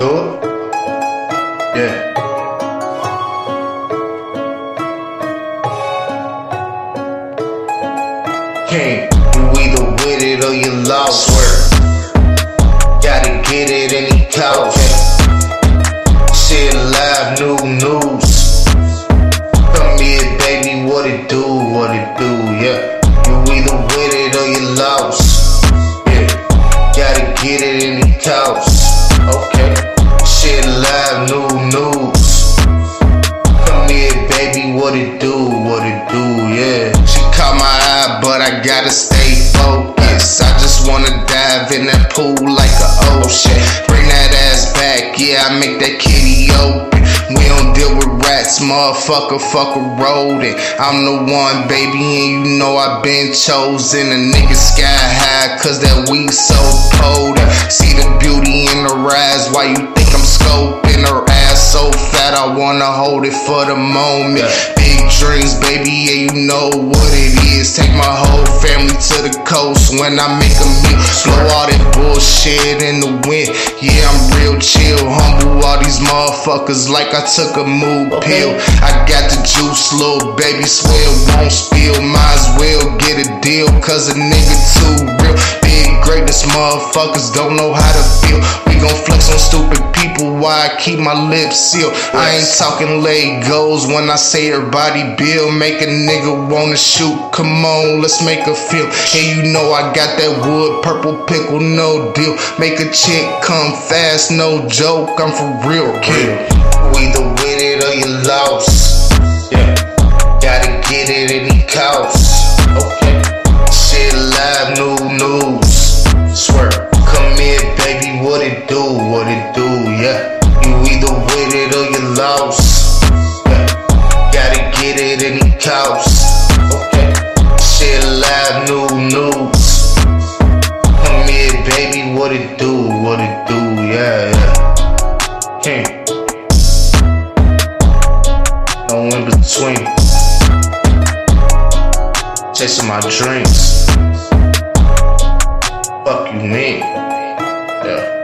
Do? Yeah. King, we the. What it do? What it do? Yeah. She caught my eye, but I gotta stay focused. I just wanna dive in that pool like a ocean. Bring that ass back, yeah, I make that kitty open. We don't deal with rats, motherfucker, fuck a rodent. I'm the one, baby, and you know I've been chosen. A nigga sky high, cause that weed so potent. See the beauty in her eyes, why you think I'm scoping her ass so fat? I wanna hold it for the moment. Big dreams, baby, yeah, you know what it is. Take my whole family to the coast when I make a meal. Blow all that bullshit in the wind. Yeah, I'm real chill, humble all these motherfuckers like I took a mood pill. I got the juice, little baby, swear it won't spill. Might as well get a deal, cause a nigga too real. Big greatness, motherfuckers don't know how to feel. We gon' flex on stupid people, why I keep my lips sealed. I ain't talking Legos when I say her body build. Make a nigga wanna shoot, come on, let's make a feel. And you know I got that wood, purple pickle, no deal. Make a chick come fast, no joke, I'm for real, kid. Either with what it do? What it do? Yeah, yeah. Hmm. No in between. Chasing my dreams. Fuck you mean? Yeah.